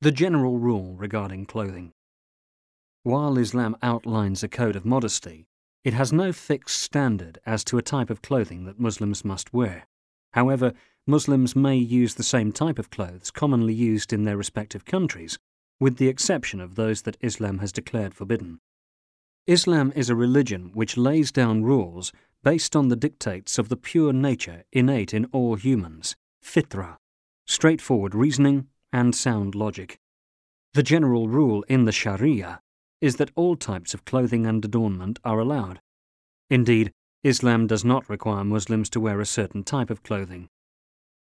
The general rule regarding clothing. While Islam outlines a code of modesty, it has no fixed standard as to a type of clothing that Muslims must wear. However, Muslims may use the same type of clothes commonly used in their respective countries, with the exception of those that Islam has declared forbidden. Islam is a religion which lays down rules based on the dictates of the pure nature innate in all humans, fitra, straightforward reasoning, and sound logic. The general rule in the Sharia is that all types of clothing and adornment are allowed. Indeed, Islam does not require Muslims to wear a certain type of clothing.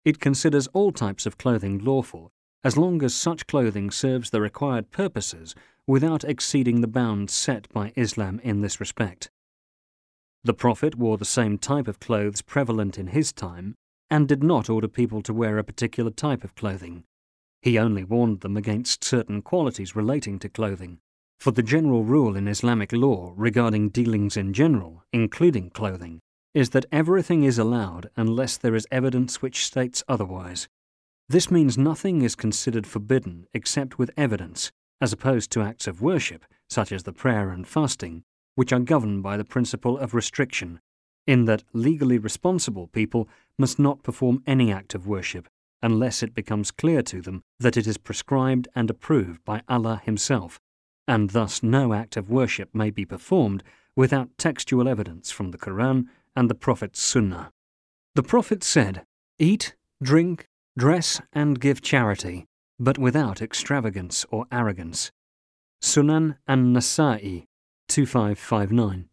It considers all types of clothing lawful as long as such clothing serves the required purposes without exceeding the bounds set by Islam in this respect. The Prophet wore the same type of clothes prevalent in his time and did not order people to wear a particular type of clothing. He only warned them against certain qualities relating to clothing. For the general rule in Islamic law regarding dealings in general, including clothing, is that everything is allowed unless there is evidence which states otherwise. This means nothing is considered forbidden except with evidence, as opposed to acts of worship, such as the prayer and fasting, which are governed by the principle of restriction, in that legally responsible people must not perform any act of worship unless it becomes clear to them that it is prescribed and approved by Allah Himself, and thus no act of worship may be performed without textual evidence from the Quran and the Prophet's Sunnah. The Prophet said, Eat, drink, dress, and give charity, but without extravagance or arrogance. Sunan an Nasa'i 2559.